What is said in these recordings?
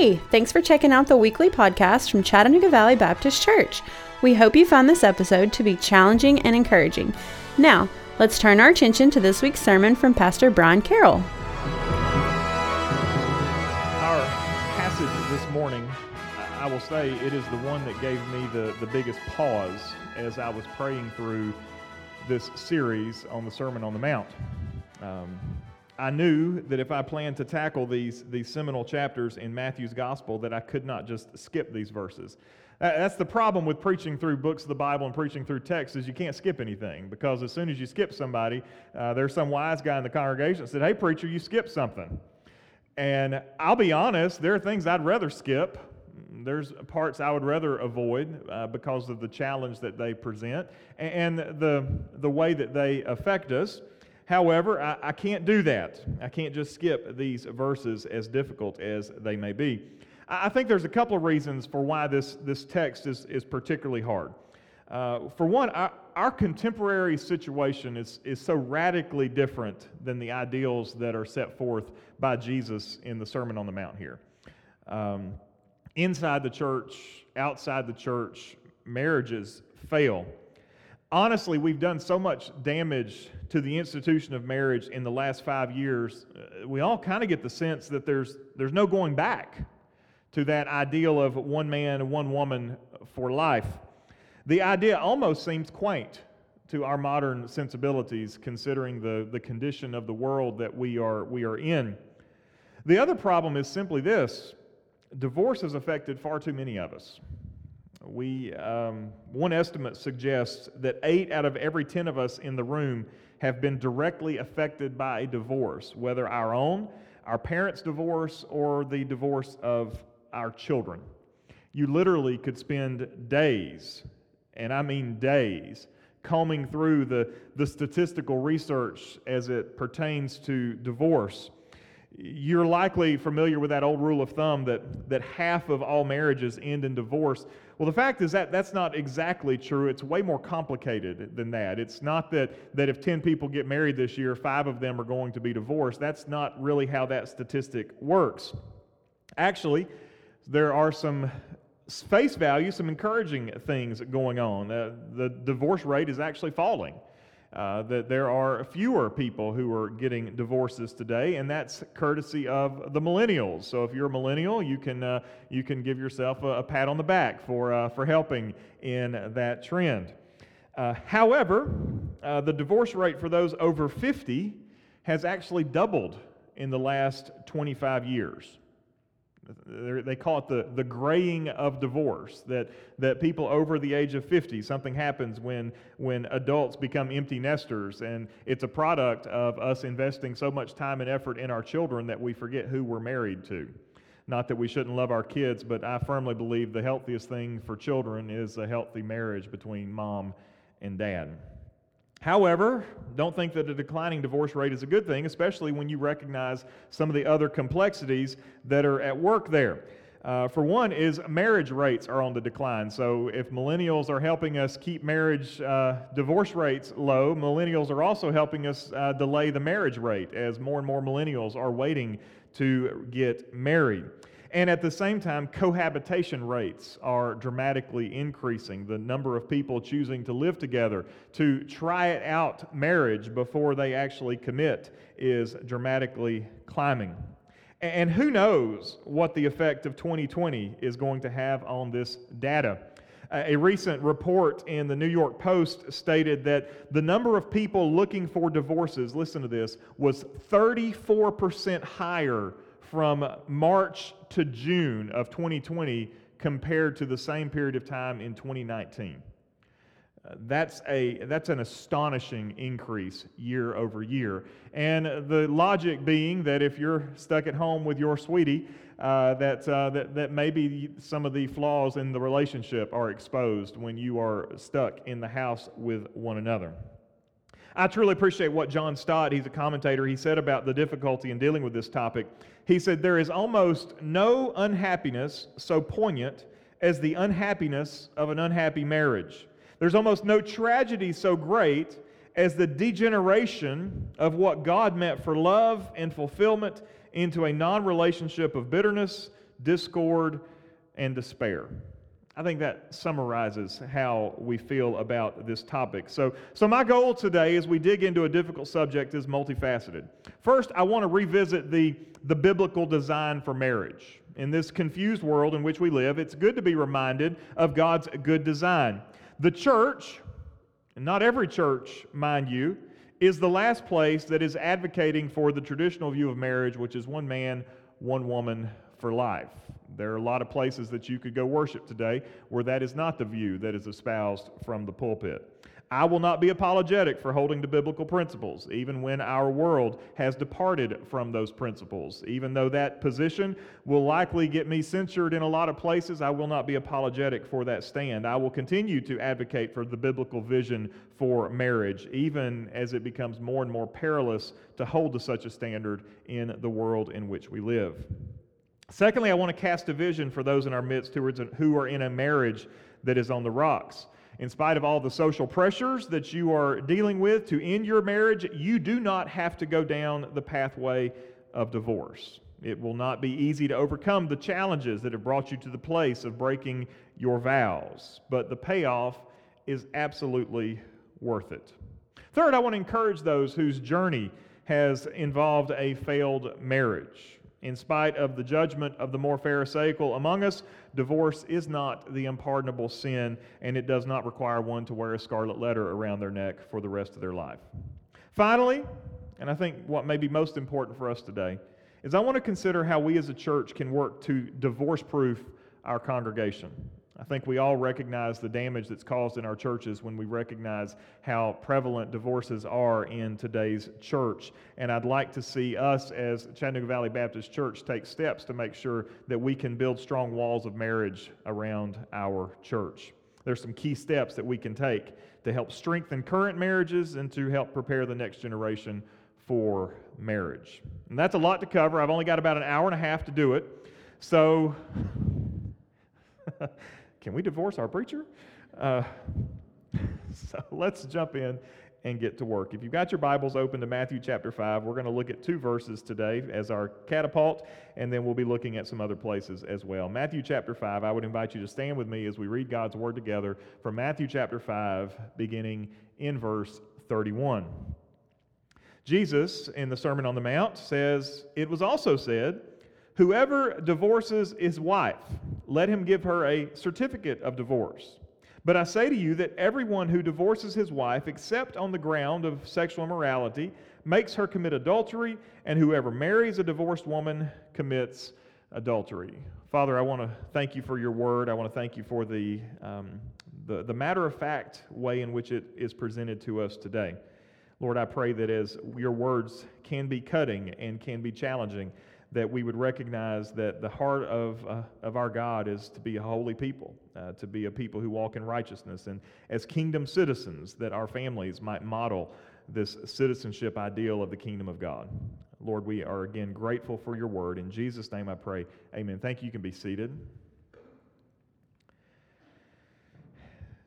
Hey, thanks for checking out the weekly podcast from Chattanooga Valley Baptist Church. We hope you found this episode to be challenging and encouraging. Now, let's turn our attention to this week's sermon from Pastor Brian Carroll. Our passage this morning, I will say it is the one that gave me the, the biggest pause as I was praying through this series on the Sermon on the Mount. Um, I knew that if I planned to tackle these, these seminal chapters in Matthew's gospel, that I could not just skip these verses. That's the problem with preaching through books of the Bible and preaching through texts is you can't skip anything because as soon as you skip somebody, uh, there's some wise guy in the congregation that said, "Hey preacher, you skipped something." And I'll be honest, there are things I'd rather skip. There's parts I would rather avoid uh, because of the challenge that they present and the the way that they affect us. However, I, I, can't do that. I can't just skip these verses as difficult as they may be. I, I think there's a couple of reasons for why this, this text is, is particularly hard. Uh, for one, our, our, contemporary situation is, is so radically different than the ideals that are set forth by Jesus in the Sermon on the Mount here. Um, inside the church, outside the church, marriages fail honestly, we've done so much damage to the institution of marriage in the last five years. Uh, we all kind of get the sense that there's, there's no going back to that ideal of one man one woman for life. The idea almost seems quaint to our modern sensibilities, considering the, the condition of the world that we are, we are in. The other problem is simply this divorce has affected far too many of us. We, um, one estimate suggests that eight out of every 10 of us in the room have been directly affected by a divorce, whether our own, our parents' divorce, or the divorce of our children. You literally could spend days, and I mean days, combing through the, the statistical research as it pertains to divorce. You're likely familiar with that old rule of thumb that, that half of all marriages end in divorce. Well, the fact is that that's not exactly true. It's way more complicated than that. It's not that, that if 10 people get married this year, five of them are going to be divorced. That's not really how that statistic works. Actually, there are some face value, some encouraging things going on. Uh, the divorce rate is actually falling uh, that there are fewer people who are getting divorces today, and that's courtesy of the millennials. So if you're a millennial, you can, uh, you can give yourself a, a, pat on the back for, uh, for helping in that trend. Uh, however, uh, the divorce rate for those over 50 has actually doubled in the last 25 years. They call it the, the graying of divorce, that, that people over the age of 50, something happens when, when adults become empty nesters, and it's a product of us investing so much time and effort in our children that we forget who we're married to. Not that we shouldn't love our kids, but I firmly believe the healthiest thing for children is a healthy marriage between mom and dad. However, don't think that a declining divorce rate is a good thing, especially when you recognize some of the other complexities that are at work there. Uh, for one, is marriage rates are on the decline. So if millennials are helping us keep marriage uh, divorce rates low, millennials are also helping us uh, delay the marriage rate as more and more millennials are waiting to get married. And at the same time, cohabitation rates are dramatically increasing. The number of people choosing to live together, to try it out marriage before they actually commit, is dramatically climbing. And who knows what the effect of 2020 is going to have on this data. A recent report in the New York Post stated that the number of people looking for divorces, listen to this, was 34% higher from March to June of 2020 compared to the same period of time in 2019. Uh, that's, a, that's an astonishing increase year over year. And the logic being that if you're stuck at home with your sweetie, uh, that, uh, that, that maybe some of the flaws in the relationship are exposed when you are stuck in the house with one another. I truly appreciate what John Stott, he's a commentator, he said about the difficulty in dealing with this topic. He said, There is almost no unhappiness so poignant as the unhappiness of an unhappy marriage. There's almost no tragedy so great as the degeneration of what God meant for love and fulfillment into a non relationship of bitterness, discord, and despair. I think that summarizes how we feel about this topic. So, so my goal today as we dig into a difficult subject is multifaceted. First, I want to revisit the, the biblical design for marriage. In this confused world in which we live, it's good to be reminded of God's good design. The church, and not every church, mind you, is the last place that is advocating for the traditional view of marriage, which is one man, one woman for life. There are a lot of places that you could go worship today where that is not the view that is espoused from the pulpit. I will not be apologetic for holding to biblical principles, even when our world has departed from those principles. Even though that position will likely get me censured in a lot of places, I will not be apologetic for that stand. I will continue to advocate for the biblical vision for marriage, even as it becomes more and more perilous to hold to such a standard in the world in which we live. Secondly, I want to cast a vision for those in our midst who are in a marriage that is on the rocks. In spite of all the social pressures that you are dealing with to end your marriage, you do not have to go down the pathway of divorce. It will not be easy to overcome the challenges that have brought you to the place of breaking your vows, but the payoff is absolutely worth it. Third, I want to encourage those whose journey has involved a failed marriage. In spite of the judgment of the more Pharisaical among us, divorce is not the unpardonable sin, and it does not require one to wear a scarlet letter around their neck for the rest of their life. Finally, and I think what may be most important for us today, is I want to consider how we as a church can work to divorce proof our congregation. I think we all recognize the damage that's caused in our churches when we recognize how prevalent divorces are in today's church. And I'd like to see us as Chattanooga Valley Baptist Church take steps to make sure that we can build strong walls of marriage around our church. There's some key steps that we can take to help strengthen current marriages and to help prepare the next generation for marriage. And that's a lot to cover. I've only got about an hour and a half to do it. So Can we divorce our preacher? Uh, so let's jump in and get to work. If you've got your Bibles open to Matthew chapter 5, we're going to look at two verses today as our catapult, and then we'll be looking at some other places as well. Matthew chapter 5, I would invite you to stand with me as we read God's word together from Matthew chapter 5, beginning in verse 31. Jesus, in the Sermon on the Mount, says, It was also said, Whoever divorces his wife, let him give her a certificate of divorce. But I say to you that everyone who divorces his wife, except on the ground of sexual immorality, makes her commit adultery, and whoever marries a divorced woman commits adultery. Father, I want to thank you for your word. I want to thank you for the, um, the, the matter of fact way in which it is presented to us today. Lord, I pray that as your words can be cutting and can be challenging, that we would recognize that the heart of, uh, of our God is to be a holy people, uh, to be a people who walk in righteousness, and as kingdom citizens, that our families might model this citizenship ideal of the kingdom of God. Lord, we are again grateful for your word. In Jesus' name I pray. Amen. Thank you. You can be seated.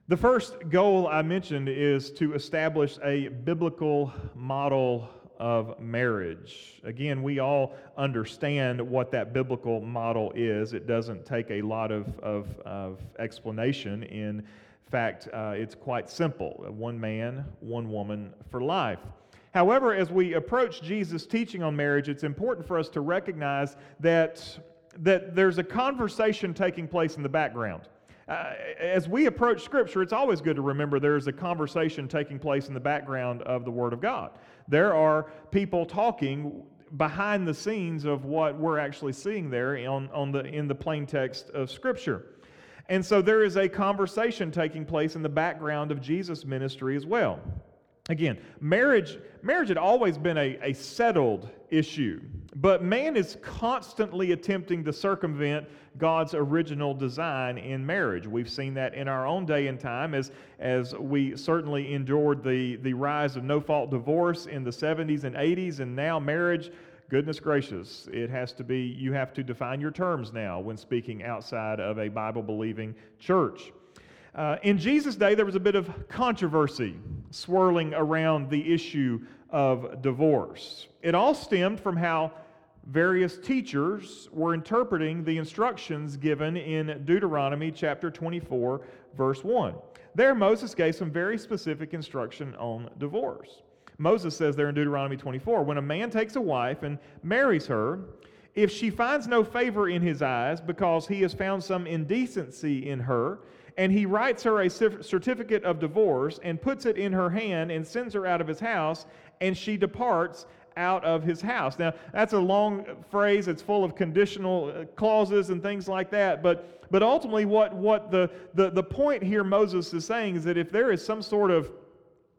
The first goal I mentioned is to establish a biblical model of marriage. Again, we all understand what that biblical model is. It doesn't take a lot of, of, of explanation. In fact, uh, it's quite simple one man, one woman for life. However, as we approach Jesus' teaching on marriage, it's important for us to recognize that, that there's a conversation taking place in the background. Uh, as we approach Scripture, it's always good to remember there's a conversation taking place in the background of the Word of God. There are people talking behind the scenes of what we're actually seeing there on, on the, in the plain text of Scripture. And so there is a conversation taking place in the background of Jesus' ministry as well. Again, marriage, marriage had always been a, a settled issue, but man is constantly attempting to circumvent God's original design in marriage. We've seen that in our own day and time as, as we certainly endured the, the rise of no fault divorce in the 70s and 80s, and now marriage. Goodness gracious, it has to be, you have to define your terms now when speaking outside of a Bible believing church. Uh, in Jesus' day, there was a bit of controversy swirling around the issue of divorce. It all stemmed from how various teachers were interpreting the instructions given in Deuteronomy chapter 24, verse 1. There, Moses gave some very specific instruction on divorce. Moses says there in Deuteronomy 24 when a man takes a wife and marries her, if she finds no favor in his eyes because he has found some indecency in her, and he writes her a certificate of divorce and puts it in her hand and sends her out of his house, and she departs out of his house. Now, that's a long phrase. It's full of conditional uh, clauses and things like that. But, but ultimately, what, what the, the, the point here Moses is saying is that if there is some sort of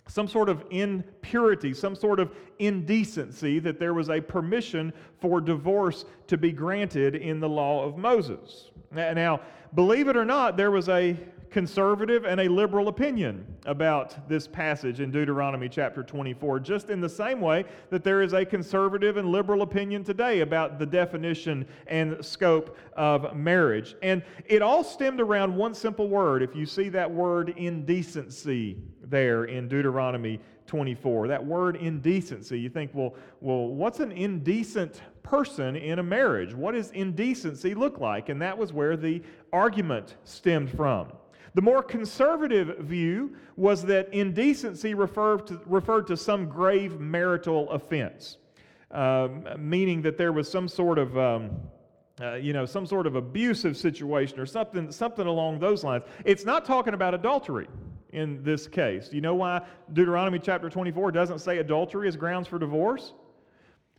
some sort of impurity, some sort of indecency, that there was a permission for divorce to be granted in the law of Moses. Now, believe it or not, there was a conservative and a liberal opinion about this passage in Deuteronomy chapter 24, just in the same way that there is a conservative and liberal opinion today about the definition and scope of marriage. And it all stemmed around one simple word. If you see that word indecency there in Deuteronomy 24, that word indecency, you think, well, well what's an indecent person in a marriage? What does indecency look like? And that was where the argument stemmed from. The more conservative view was that indecency referred to, referred to some grave marital offense, um, meaning that there was some sort of. Um, uh, you know, some sort of abusive situation or something, something along those lines. It's not talking about adultery in this case. You know why Deuteronomy chapter 24 doesn't say adultery is grounds for divorce?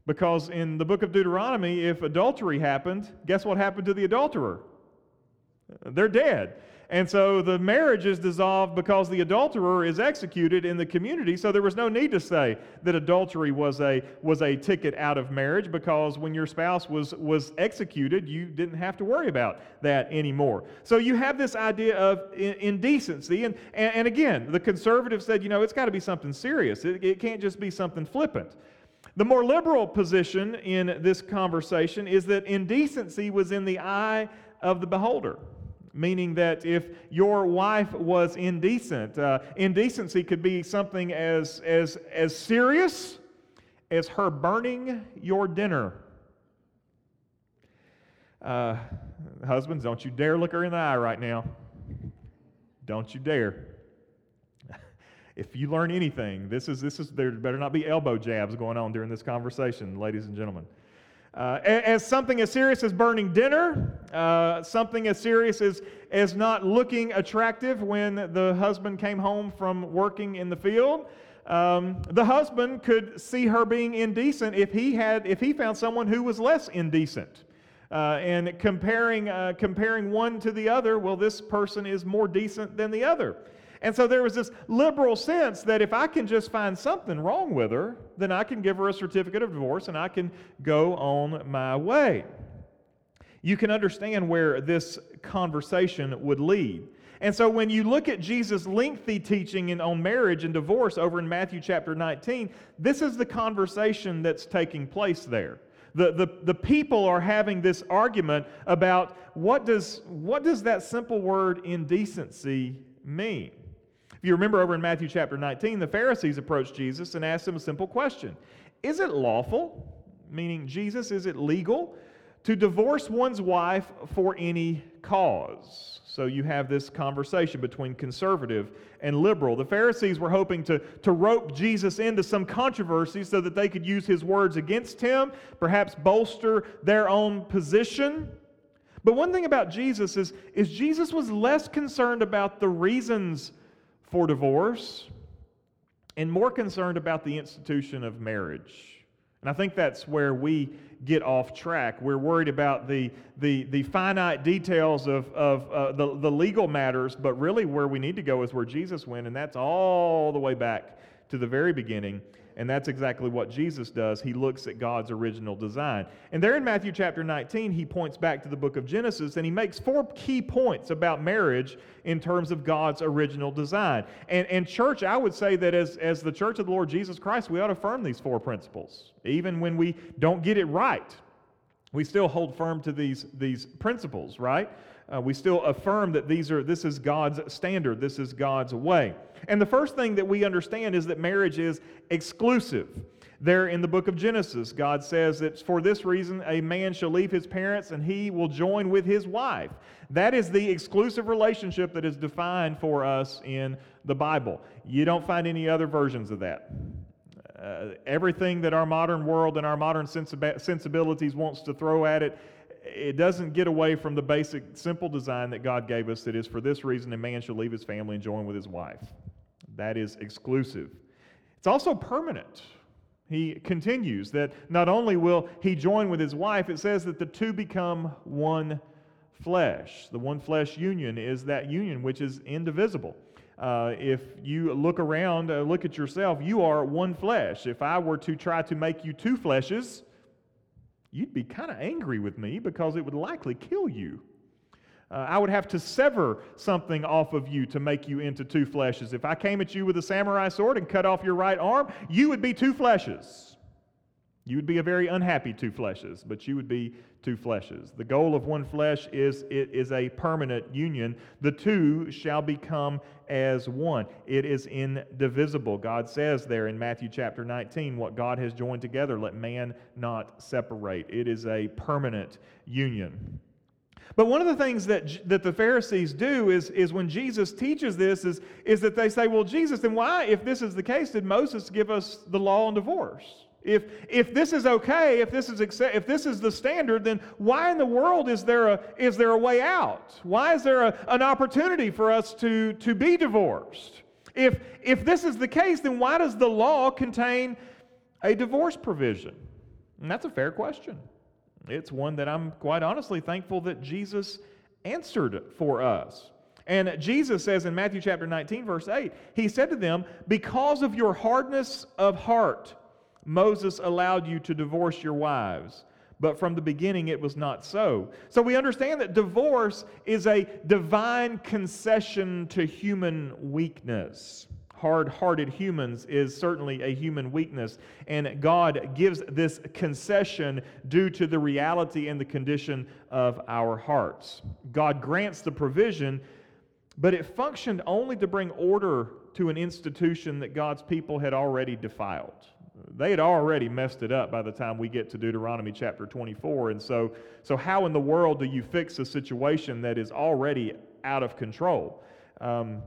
Because in the book of Deuteronomy, if adultery happened, guess what happened to the adulterer? They're dead. And so the marriage is dissolved because the adulterer is executed in the community. So there was no need to say that adultery was a, was a ticket out of marriage because when your spouse was, was executed, you didn't have to worry about that anymore. So you have this idea of indecency. And, and, and again, the conservative said, you know, it's got to be something serious, it, it can't just be something flippant. The more liberal position in this conversation is that indecency was in the eye of the beholder meaning that if your wife was indecent, uh, indecency could be something as, as, as serious as her burning your dinner. Uh, husbands, don't you dare look her in the eye right now. Don't you dare. if you learn anything, this is, this is, there better not be elbow jabs going on during this conversation, ladies and gentlemen. Uh, as something as serious as burning dinner, uh, something as serious as, as not looking attractive when the husband came home from working in the field. Um, the husband could see her being indecent if he had if he found someone who was less indecent. Uh, and comparing uh, comparing one to the other, well, this person is more decent than the other. And so there was this liberal sense that if I can just find something wrong with her, then I can give her a certificate of divorce and I can go on my way. You can understand where this conversation would lead. And so when you look at Jesus' lengthy teaching in, on marriage and divorce over in Matthew chapter 19, this is the conversation that's taking place there. The, the, the people are having this argument about what does, what does that simple word indecency mean? You remember over in Matthew chapter 19, the Pharisees approached Jesus and asked him a simple question Is it lawful, meaning Jesus, is it legal to divorce one's wife for any cause? So you have this conversation between conservative and liberal. The Pharisees were hoping to, to rope Jesus into some controversy so that they could use his words against him, perhaps bolster their own position. But one thing about Jesus is, is Jesus was less concerned about the reasons for divorce and more concerned about the institution of marriage. And I think that's where we get off track. We're worried about the, the, the finite details of, of uh, the, the legal matters, but really where we need to go is where Jesus went, and that's all the way back to the very beginning and that's exactly what Jesus does. He looks at God's original design. And there in Matthew chapter 19, he points back to the book of Genesis and he makes four key points about marriage in terms of God's original design. And, and church, I would say that as, as the church of the Lord Jesus Christ, we ought to affirm these four principles. Even when we don't get it right, we still hold firm to these, these principles, right? Uh, we still affirm that these are, this is God's standard, this is God's way. And the first thing that we understand is that marriage is exclusive. There in the book of Genesis, God says that for this reason a man shall leave his parents and he will join with his wife. That is the exclusive relationship that is defined for us in the Bible. You don't find any other versions of that. Uh, everything that our modern world and our modern sensibilities wants to throw at it, it doesn't get away from the basic, simple design that God gave us that is for this reason a man shall leave his family and join with his wife. That is exclusive. It's also permanent. He continues that not only will he join with his wife, it says that the two become one flesh. The one flesh union is that union which is indivisible. Uh, if you look around, uh, look at yourself, you are one flesh. If I were to try to make you two fleshes, you'd be kind of angry with me because it would likely kill you. Uh, I would have to sever something off of you to make you into two fleshes. If I came at you with a samurai sword and cut off your right arm, you would be two fleshes. You would be a very unhappy two fleshes, but you would be two fleshes. The goal of one flesh is it is a permanent union. The two shall become as one. It is indivisible. God says there in Matthew chapter 19, what God has joined together, let man not separate. It is a permanent union. But one of the things that, that the Pharisees do is, is when Jesus teaches this is, is that they say, well, Jesus, then why, if this is the case, did Moses give us the law on divorce? If, if this is okay, if this is, accept, if this is the standard, then why in the world is there a, is there a way out? Why is there a, an opportunity for us to, to be divorced? If, if this is the case, then why does the law contain a divorce provision? And that's a fair question. It's one that I'm quite honestly thankful that Jesus answered for us. And Jesus says in Matthew chapter 19, verse 8, He said to them, Because of your hardness of heart, Moses allowed you to divorce your wives. But from the beginning, it was not so. So we understand that divorce is a divine concession to human weakness hard hearted humans is certainly a human weakness. And God gives this concession due to the reality and the condition of our hearts. God grants the provision, but it functioned only to bring order to an institution that God's people had already defiled. They had already messed it up by the time we get to Deuteronomy chapter 24. And so, so how in the world do you fix a situation that is already out of control? Um,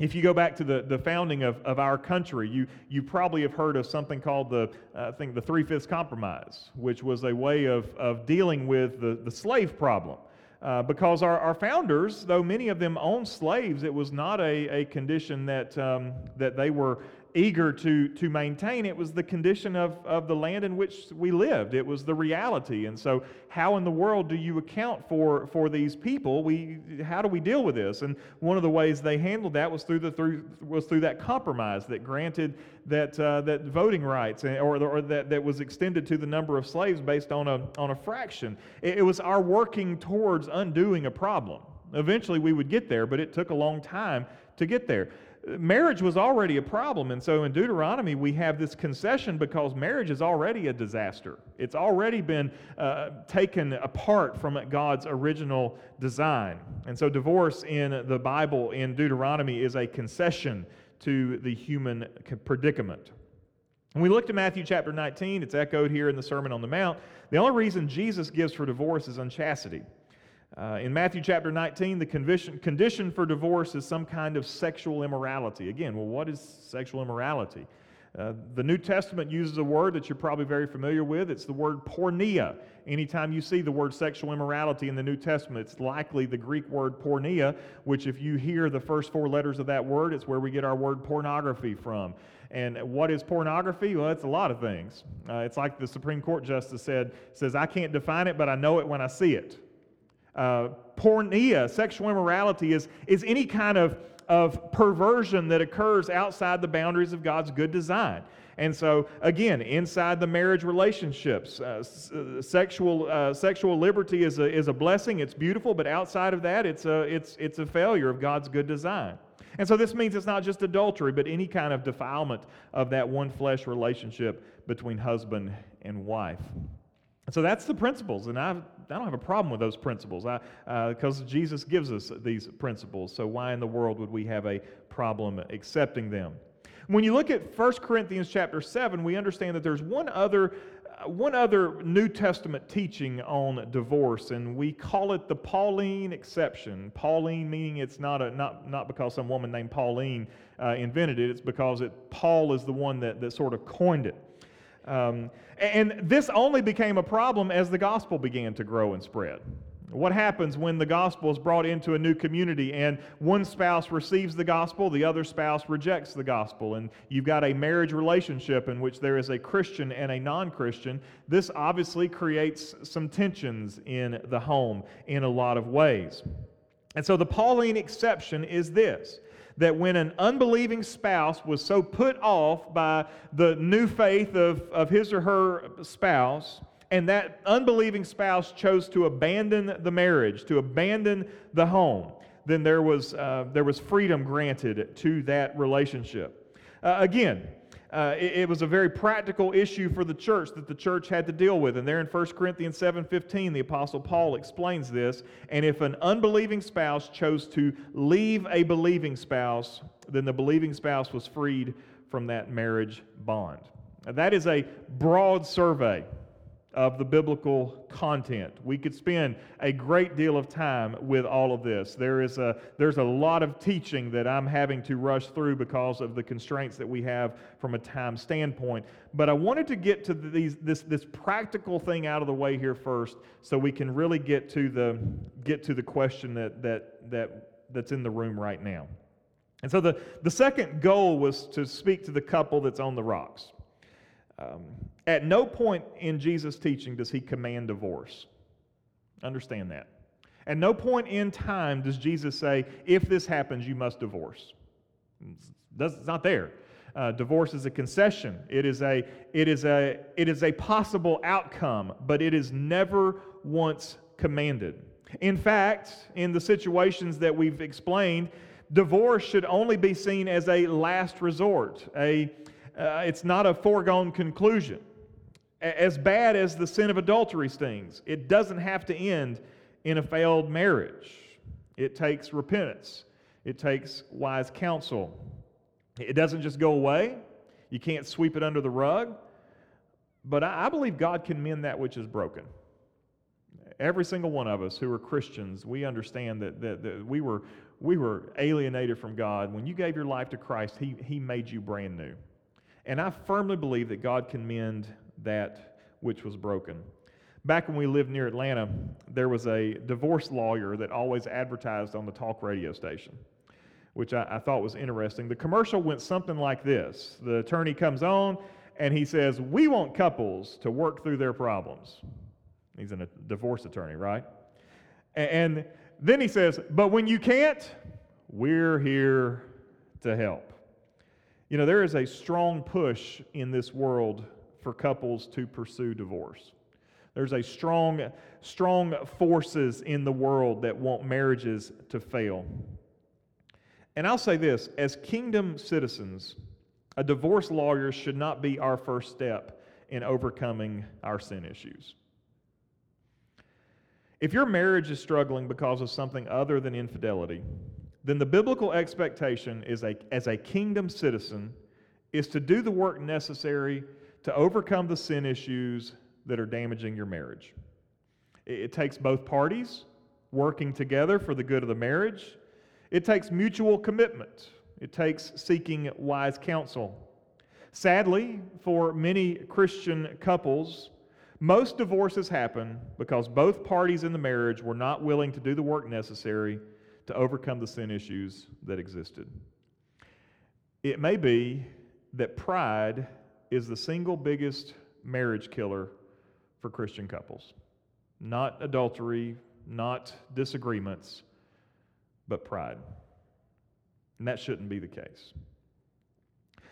if you go back to the, the founding of, of our country, you, you probably have heard of something called the, uh, I think, the Three Fifths Compromise, which was a way of, of dealing with the, the slave problem. Uh, because our, our founders, though many of them owned slaves, it was not a, a condition that, um, that they were eager to, to maintain. It was the condition of, of the land in which we lived. It was the reality. And so, how in the world do you account for, for these people? We, how do we deal with this? And one of the ways they handled that was through, the, through, was through that compromise that granted that, uh, that voting rights or, or that, that was extended to the number of slaves based on a, on a fraction. It, it was our working towards undoing a problem. Eventually, we would get there, but it took a long time to get there marriage was already a problem. And so in Deuteronomy, we have this concession because marriage is already a disaster. It's already been uh, taken apart from God's original design. And so divorce in the Bible in Deuteronomy is a concession to the human predicament. When we look to Matthew chapter 19, it's echoed here in the Sermon on the Mount. The only reason Jesus gives for divorce is unchastity. Uh, in Matthew chapter 19, the condition, condition for divorce is some kind of sexual immorality. Again, well, what is sexual immorality? Uh, the New Testament uses a word that you're probably very familiar with. It's the word porneia. Anytime you see the word sexual immorality in the New Testament, it's likely the Greek word porneia, which, if you hear the first four letters of that word, it's where we get our word pornography from. And what is pornography? Well, it's a lot of things. Uh, it's like the Supreme Court justice said, says, I can't define it, but I know it when I see it. Uh, porneia, sexual immorality, is, is any kind of, of perversion that occurs outside the boundaries of God's good design. And so, again, inside the marriage relationships, uh, uh, sexual, uh, sexual liberty is a, is a blessing. It's beautiful, but outside of that, it's a, it's, it's a failure of God's good design. And so, this means it's not just adultery, but any kind of defilement of that one flesh relationship between husband and wife. So that's the principles, and I've, I don't have a problem with those principles because uh, Jesus gives us these principles. So why in the world would we have a problem accepting them? When you look at 1 Corinthians chapter 7, we understand that there's one other one other New Testament teaching on divorce, and we call it the Pauline exception. Pauline meaning it's not, a, not, not because some woman named Pauline uh, invented it, it's because it, Paul is the one that, that sort of coined it. Um, and this only became a problem as the gospel began to grow and spread. What happens when the gospel is brought into a new community and one spouse receives the gospel, the other spouse rejects the gospel, and you've got a marriage relationship in which there is a Christian and a non Christian? This obviously creates some tensions in the home in a lot of ways. And so the Pauline exception is this that when an unbelieving spouse was so put off by the new faith of, of his or her spouse, and that unbelieving spouse chose to abandon the marriage, to abandon the home, then there was, uh, there was freedom granted to that relationship. Uh, again, uh, it, it, was a very practical issue for the church that the church had to deal with. And there in 1 Corinthians 7.15, the Apostle Paul explains this. And if an unbelieving spouse chose to leave a believing spouse, then the believing spouse was freed from that marriage bond. Now, that is a broad survey of the biblical content. We could spend a great deal of time with all of this. There is a, there's a lot of teaching that I'm having to rush through because of the constraints that we have from a time standpoint. But I wanted to get to these, this, this practical thing out of the way here first so we can really get to the, get to the question that, that, that, that's in the room right now. And so the, the second goal was to speak to the couple that's on the rocks. Um, at no point in Jesus' teaching does he command divorce. Understand that. At no point in time does Jesus say, if this happens, you must divorce. It's not there. Uh, divorce is a concession. It is a, it, is a, it is a possible outcome, but it is never once commanded. In fact, in the situations that we've explained, divorce should only be seen as a last resort. A, uh, it's not a foregone conclusion as bad as the sin of adultery stings, it doesn't have to end in a failed marriage. It takes repentance, it takes wise counsel. It doesn't just go away, you can't sweep it under the rug. But I, believe God can mend that which is broken. Every single one of us who are Christians, we understand that, that, that we, were, we were alienated from God. When you gave your life to Christ, he, he made you brand new. And I firmly believe that God can mend that which was broken. Back when we lived near Atlanta, there was a divorce lawyer that always advertised on the talk radio station, which I, I thought was interesting. The commercial went something like this The attorney comes on and he says, We want couples to work through their problems. He's a divorce attorney, right? And then he says, But when you can't, we're here to help. You know, there is a strong push in this world for couples to pursue divorce. There's a strong, strong forces in the world that want marriages to fail. And I'll say this as kingdom citizens, a divorce lawyer should not be our first step in overcoming our sin issues. If your marriage is struggling because of something other than infidelity, then the biblical expectation is a, as a kingdom citizen is to do the work necessary to overcome the sin issues that are damaging your marriage. It takes both parties working together for the good of the marriage. It takes mutual commitment. It takes seeking wise counsel. Sadly, for many Christian couples, most divorces happen because both parties in the marriage were not willing to do the work necessary to overcome the sin issues that existed. It may be that pride is the single biggest marriage killer for Christian couples. Not adultery, not disagreements, but pride. And that shouldn't be the case.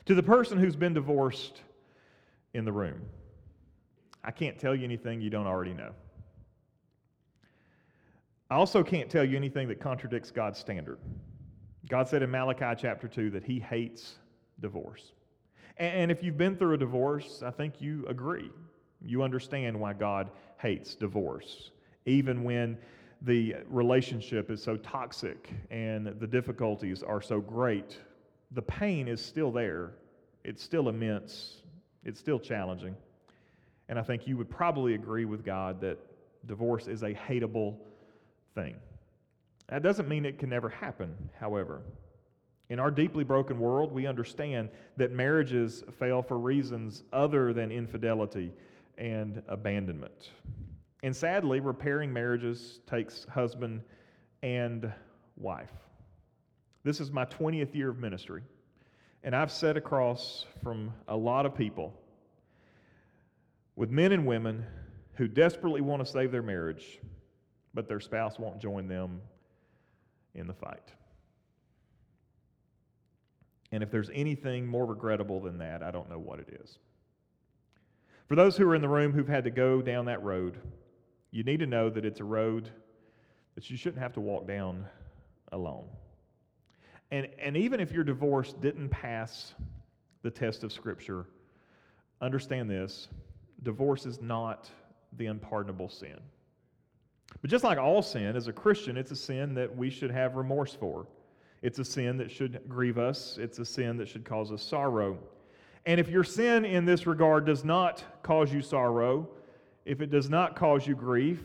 To the person who's been divorced in the room, I can't tell you anything you don't already know. I also can't tell you anything that contradicts God's standard. God said in Malachi chapter 2 that he hates divorce. And if you've been through a divorce, I think you agree. You understand why God hates divorce, even when the relationship is so toxic and the difficulties are so great. The pain is still there it's still immense, it's still challenging. And I think you would probably agree with God that divorce is a hateable thing. That doesn't mean it can never happen, however. In our deeply broken world, we understand that marriages fail for reasons other than infidelity and abandonment. And sadly, repairing marriages takes husband and wife. This is my 20th year of ministry, and I've sat across from a lot of people with men and women who desperately want to save their marriage, but their spouse won't join them in the fight. And if there's anything more regrettable than that, I don't know what it is. For those who are in the room who've had to go down that road, you need to know that it's a road that you shouldn't have to walk down alone. And, and even if your divorce didn't pass the test of Scripture, understand this divorce is not the unpardonable sin. But just like all sin, as a Christian, it's a sin that we should have remorse for. It's a sin that should grieve us, it's a sin that should cause us sorrow. And if your sin in this regard does not cause you sorrow, if it does not cause you grief,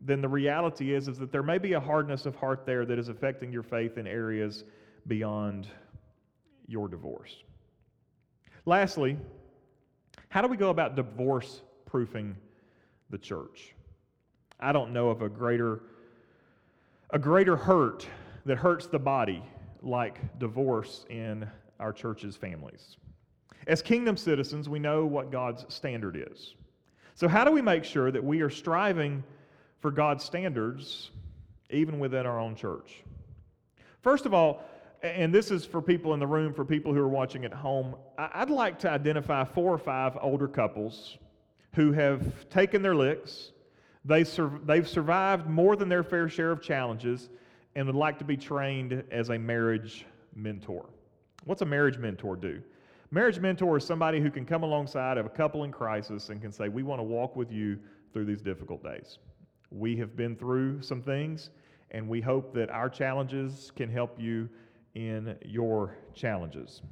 then the reality is, is that there may be a hardness of heart there that is affecting your faith in areas beyond your divorce. Lastly, how do we go about divorce proofing the church? I don't know of a greater a greater hurt that hurts the body like divorce in our church's families. As kingdom citizens, we know what God's standard is. So, how do we make sure that we are striving for God's standards even within our own church? First of all, and this is for people in the room, for people who are watching at home, I'd like to identify four or five older couples who have taken their licks, they sur- they've survived more than their fair share of challenges, and would like to be trained as a marriage mentor. What's a marriage mentor do? Marriage mentor is somebody who can come alongside of a couple in crisis and can say, We want to walk with you through these difficult days. We have been through some things, and we hope that our challenges can help you in your challenges.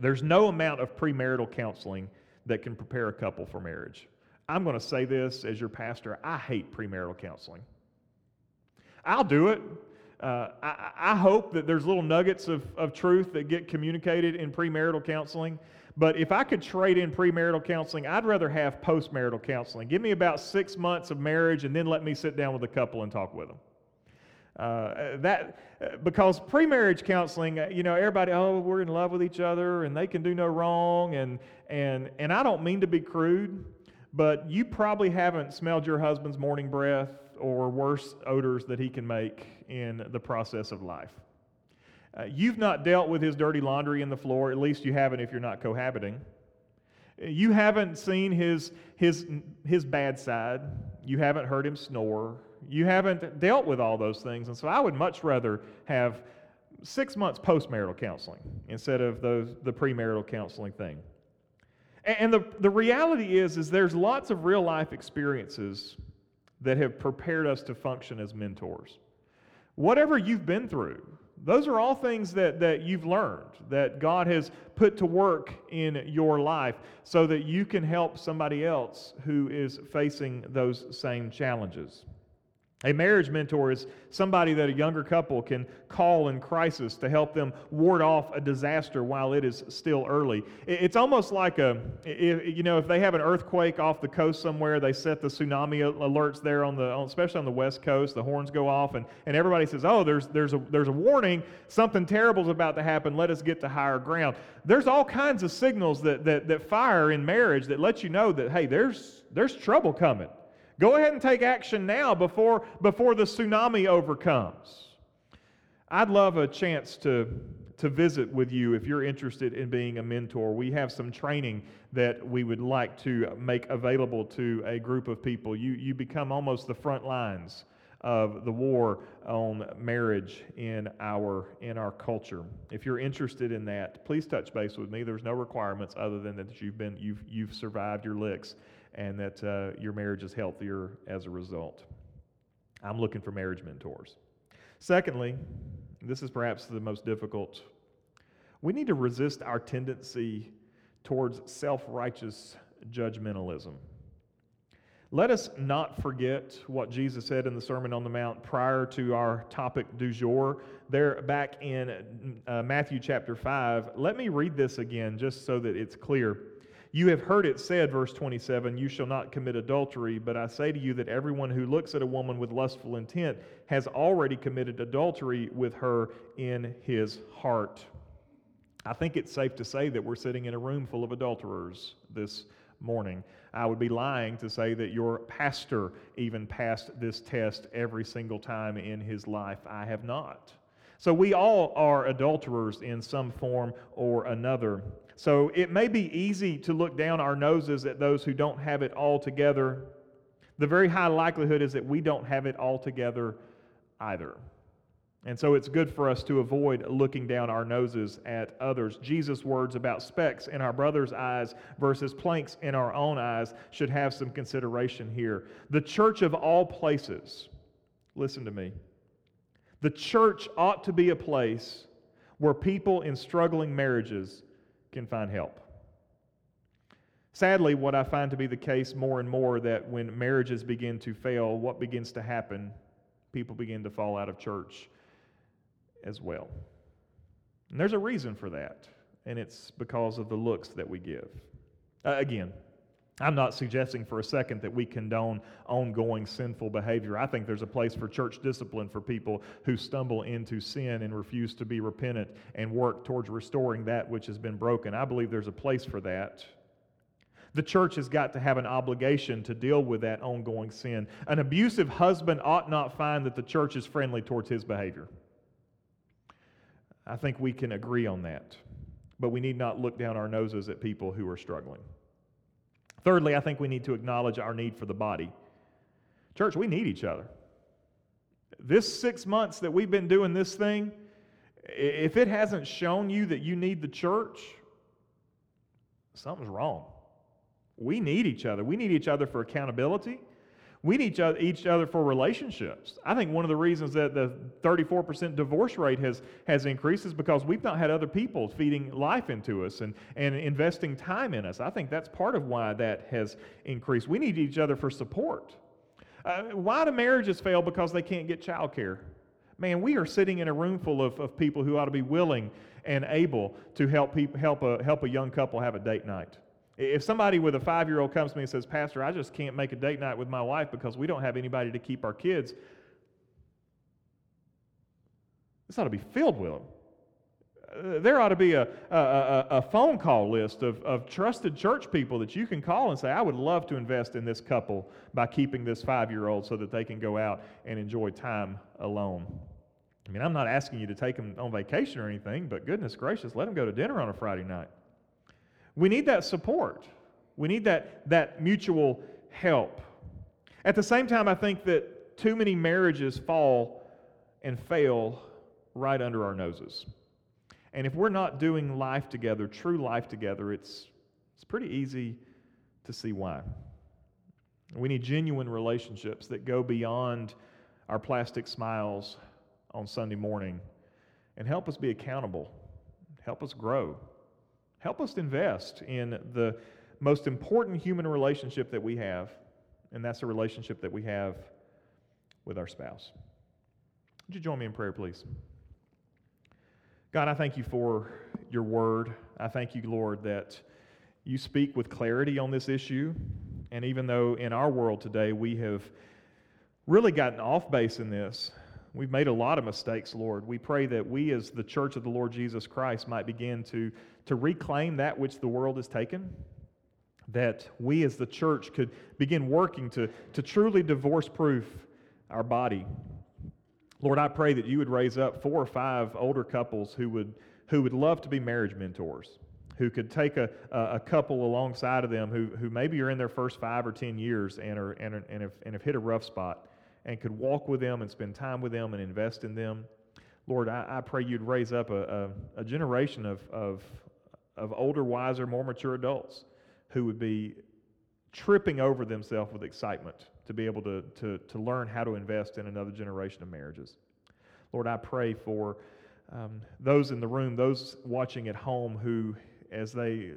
There's no amount of premarital counseling that can prepare a couple for marriage. I'm going to say this as your pastor I hate premarital counseling. I'll do it. Uh, I, I, hope that there's little nuggets of, of truth that get communicated in premarital counseling. But if I could trade in premarital counseling, I'd rather have postmarital counseling. Give me about six months of marriage and then let me sit down with a couple and talk with them. Uh, that because pre-marriage counseling, uh, you know, everybody, oh, we're in love with each other and they can do no wrong, and and and I don't mean to be crude, but you probably haven't smelled your husband's morning breath or worse odors that he can make in the process of life. Uh, you've not dealt with his dirty laundry in the floor, at least you haven't if you're not cohabiting. You haven't seen his, his, his bad side. You haven't heard him snore. You haven't dealt with all those things. And so I would much rather have six months postmarital counseling instead of those, the premarital counseling thing. And the, the reality is, is there's lots of real life experiences that have prepared us to function as mentors. Whatever you've been through, those are all things that, that you've learned, that God has put to work in your life so that you can help somebody else who is facing those same challenges. A marriage mentor is somebody that a younger couple can call in crisis to help them ward off a disaster while it is still early. It's almost like a, you know, if they have an earthquake off the coast somewhere, they set the tsunami alerts there on the, especially on the west coast. The horns go off, and, and everybody says, "Oh, there's there's a there's a warning. Something terrible is about to happen. Let us get to higher ground." There's all kinds of signals that that that fire in marriage that let you know that hey, there's there's trouble coming. Go ahead and take action now before, before the tsunami overcomes. I'd love a chance to, to visit with you if you're interested in being a mentor. We have some training that we would like to make available to a group of people. You, you become almost the front lines of the war on marriage in our in our culture. If you're interested in that, please touch base with me. There's no requirements other than that you've been you've you've survived your licks and that uh, your marriage is healthier as a result. I'm looking for marriage mentors. Secondly, this is perhaps the most difficult. We need to resist our tendency towards self righteous judgmentalism. Let us not forget what Jesus said in the Sermon on the Mount prior to our topic du jour, there back in uh, Matthew chapter 5. Let me read this again just so that it's clear. You have heard it said, verse 27, you shall not commit adultery, but I say to you that everyone who looks at a woman with lustful intent has already committed adultery with her in his heart. I think it's safe to say that we're sitting in a room full of adulterers this morning. I would be lying to say that your pastor even passed this test every single time in his life. I have not. So we all are adulterers in some form or another. So it may be easy to look down our noses at those who don't have it all together. The very high likelihood is that we don't have it all together either. And so it's good for us to avoid looking down our noses at others. Jesus' words about specks in our brother's eyes versus planks in our own eyes should have some consideration here. The church of all places, listen to me, the church ought to be a place where people in struggling marriages can find help. Sadly, what I find to be the case more and more that when marriages begin to fail, what begins to happen? People begin to fall out of church as well. And there's a reason for that, and it's because of the looks that we give. Uh, again, I'm not suggesting for a second that we condone ongoing sinful behavior. I think there's a place for church discipline for people who stumble into sin and refuse to be repentant and work towards restoring that which has been broken. I believe there's a place for that. The church has got to have an obligation to deal with that ongoing sin. An abusive husband ought not find that the church is friendly towards his behavior. I think we can agree on that. But we need not look down our noses at people who are struggling. Thirdly, I think we need to acknowledge our need for the body. Church, we need each other. This six months that we've been doing this thing, if it hasn't shown you that you need the church, something's wrong. We need each other. We need each other for accountability. We need each other for relationships. I think one of the reasons that the 34% divorce rate has, has increased is because we've not had other people feeding life into us and, and investing time in us. I think that's part of why that has increased. We need each other for support. Uh, why do marriages fail? Because they can't get childcare. Man, we are sitting in a room full of, of people who ought to be willing and able to help, people, help, a, help a young couple have a date night. If somebody with a five year old comes to me and says, Pastor, I just can't make a date night with my wife because we don't have anybody to keep our kids, this ought to be filled with them. Uh, there ought to be a, a, a, phone call list of, of trusted church people that you can call and say, I would love to invest in this couple by keeping this five year old so that they can go out and enjoy time alone. I mean, I'm not asking you to take them on vacation or anything, but goodness gracious, let them go to dinner on a Friday night. We need that support. We need that, that mutual help. At the same time, I think that too many marriages fall and fail right under our noses. And if we're not doing life together, true life together, it's, it's pretty easy to see why. We need genuine relationships that go beyond our plastic smiles on Sunday morning and help us be accountable, help us grow. Help us invest in the most important human relationship that we have, and that's a relationship that we have with our spouse. Would you join me in prayer, please? God, I thank you for your word. I thank you, Lord, that you speak with clarity on this issue. And even though in our world today we have really gotten off base in this, We've made a lot of mistakes, Lord. We pray that we, as the church of the Lord Jesus Christ, might begin to, to reclaim that which the world has taken. That we, as the church, could begin working to, to truly divorce proof our body. Lord, I pray that you would raise up four or five older couples who would, who would love to be marriage mentors, who could take a, a couple alongside of them who, who maybe are in their first five or ten years and, are, and, are, and, have, and have hit a rough spot and could walk with them and spend time with them and invest in them. Lord, I, I pray you'd raise up a, a, a generation of, of, of older, wiser, more mature adults who would be tripping over themselves with excitement to be able to, to, to learn how to invest in another generation of marriages. Lord, I pray for um, those in the room, those watching at home who, as they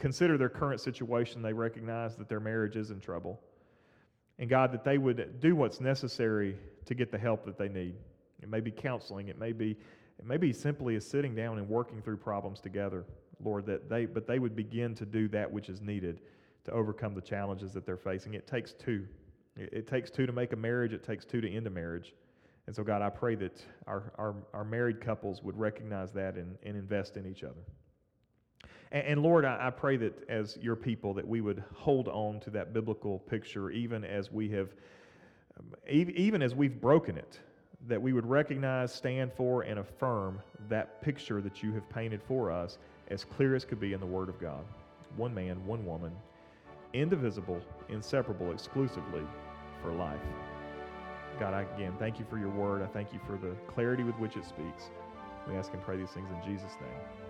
consider their current situation. They recognize that their marriage is in trouble. And God, that they would do what's necessary to get the help that they need. It may be counseling, it may be, it may be simply a sitting down and working through problems together, Lord, that they, but they would begin to do that which is needed to overcome the challenges that they're facing. It takes two. It, it takes two to make a marriage, it takes two to end a marriage. And so, God, I pray that our, our, our married couples would recognize that and, and invest in each other. And, and Lord, I, I, pray that as your people, that we would hold on to that biblical picture, even as we have, um, even as we've broken it, that we would recognize, stand for, and affirm that picture that you have painted for us as clear as could be in the Word of God. One man, one woman, indivisible, inseparable, exclusively for life. God, I, again, thank you for your word. I thank you for the clarity with which it speaks. We ask and pray these things in Jesus' name.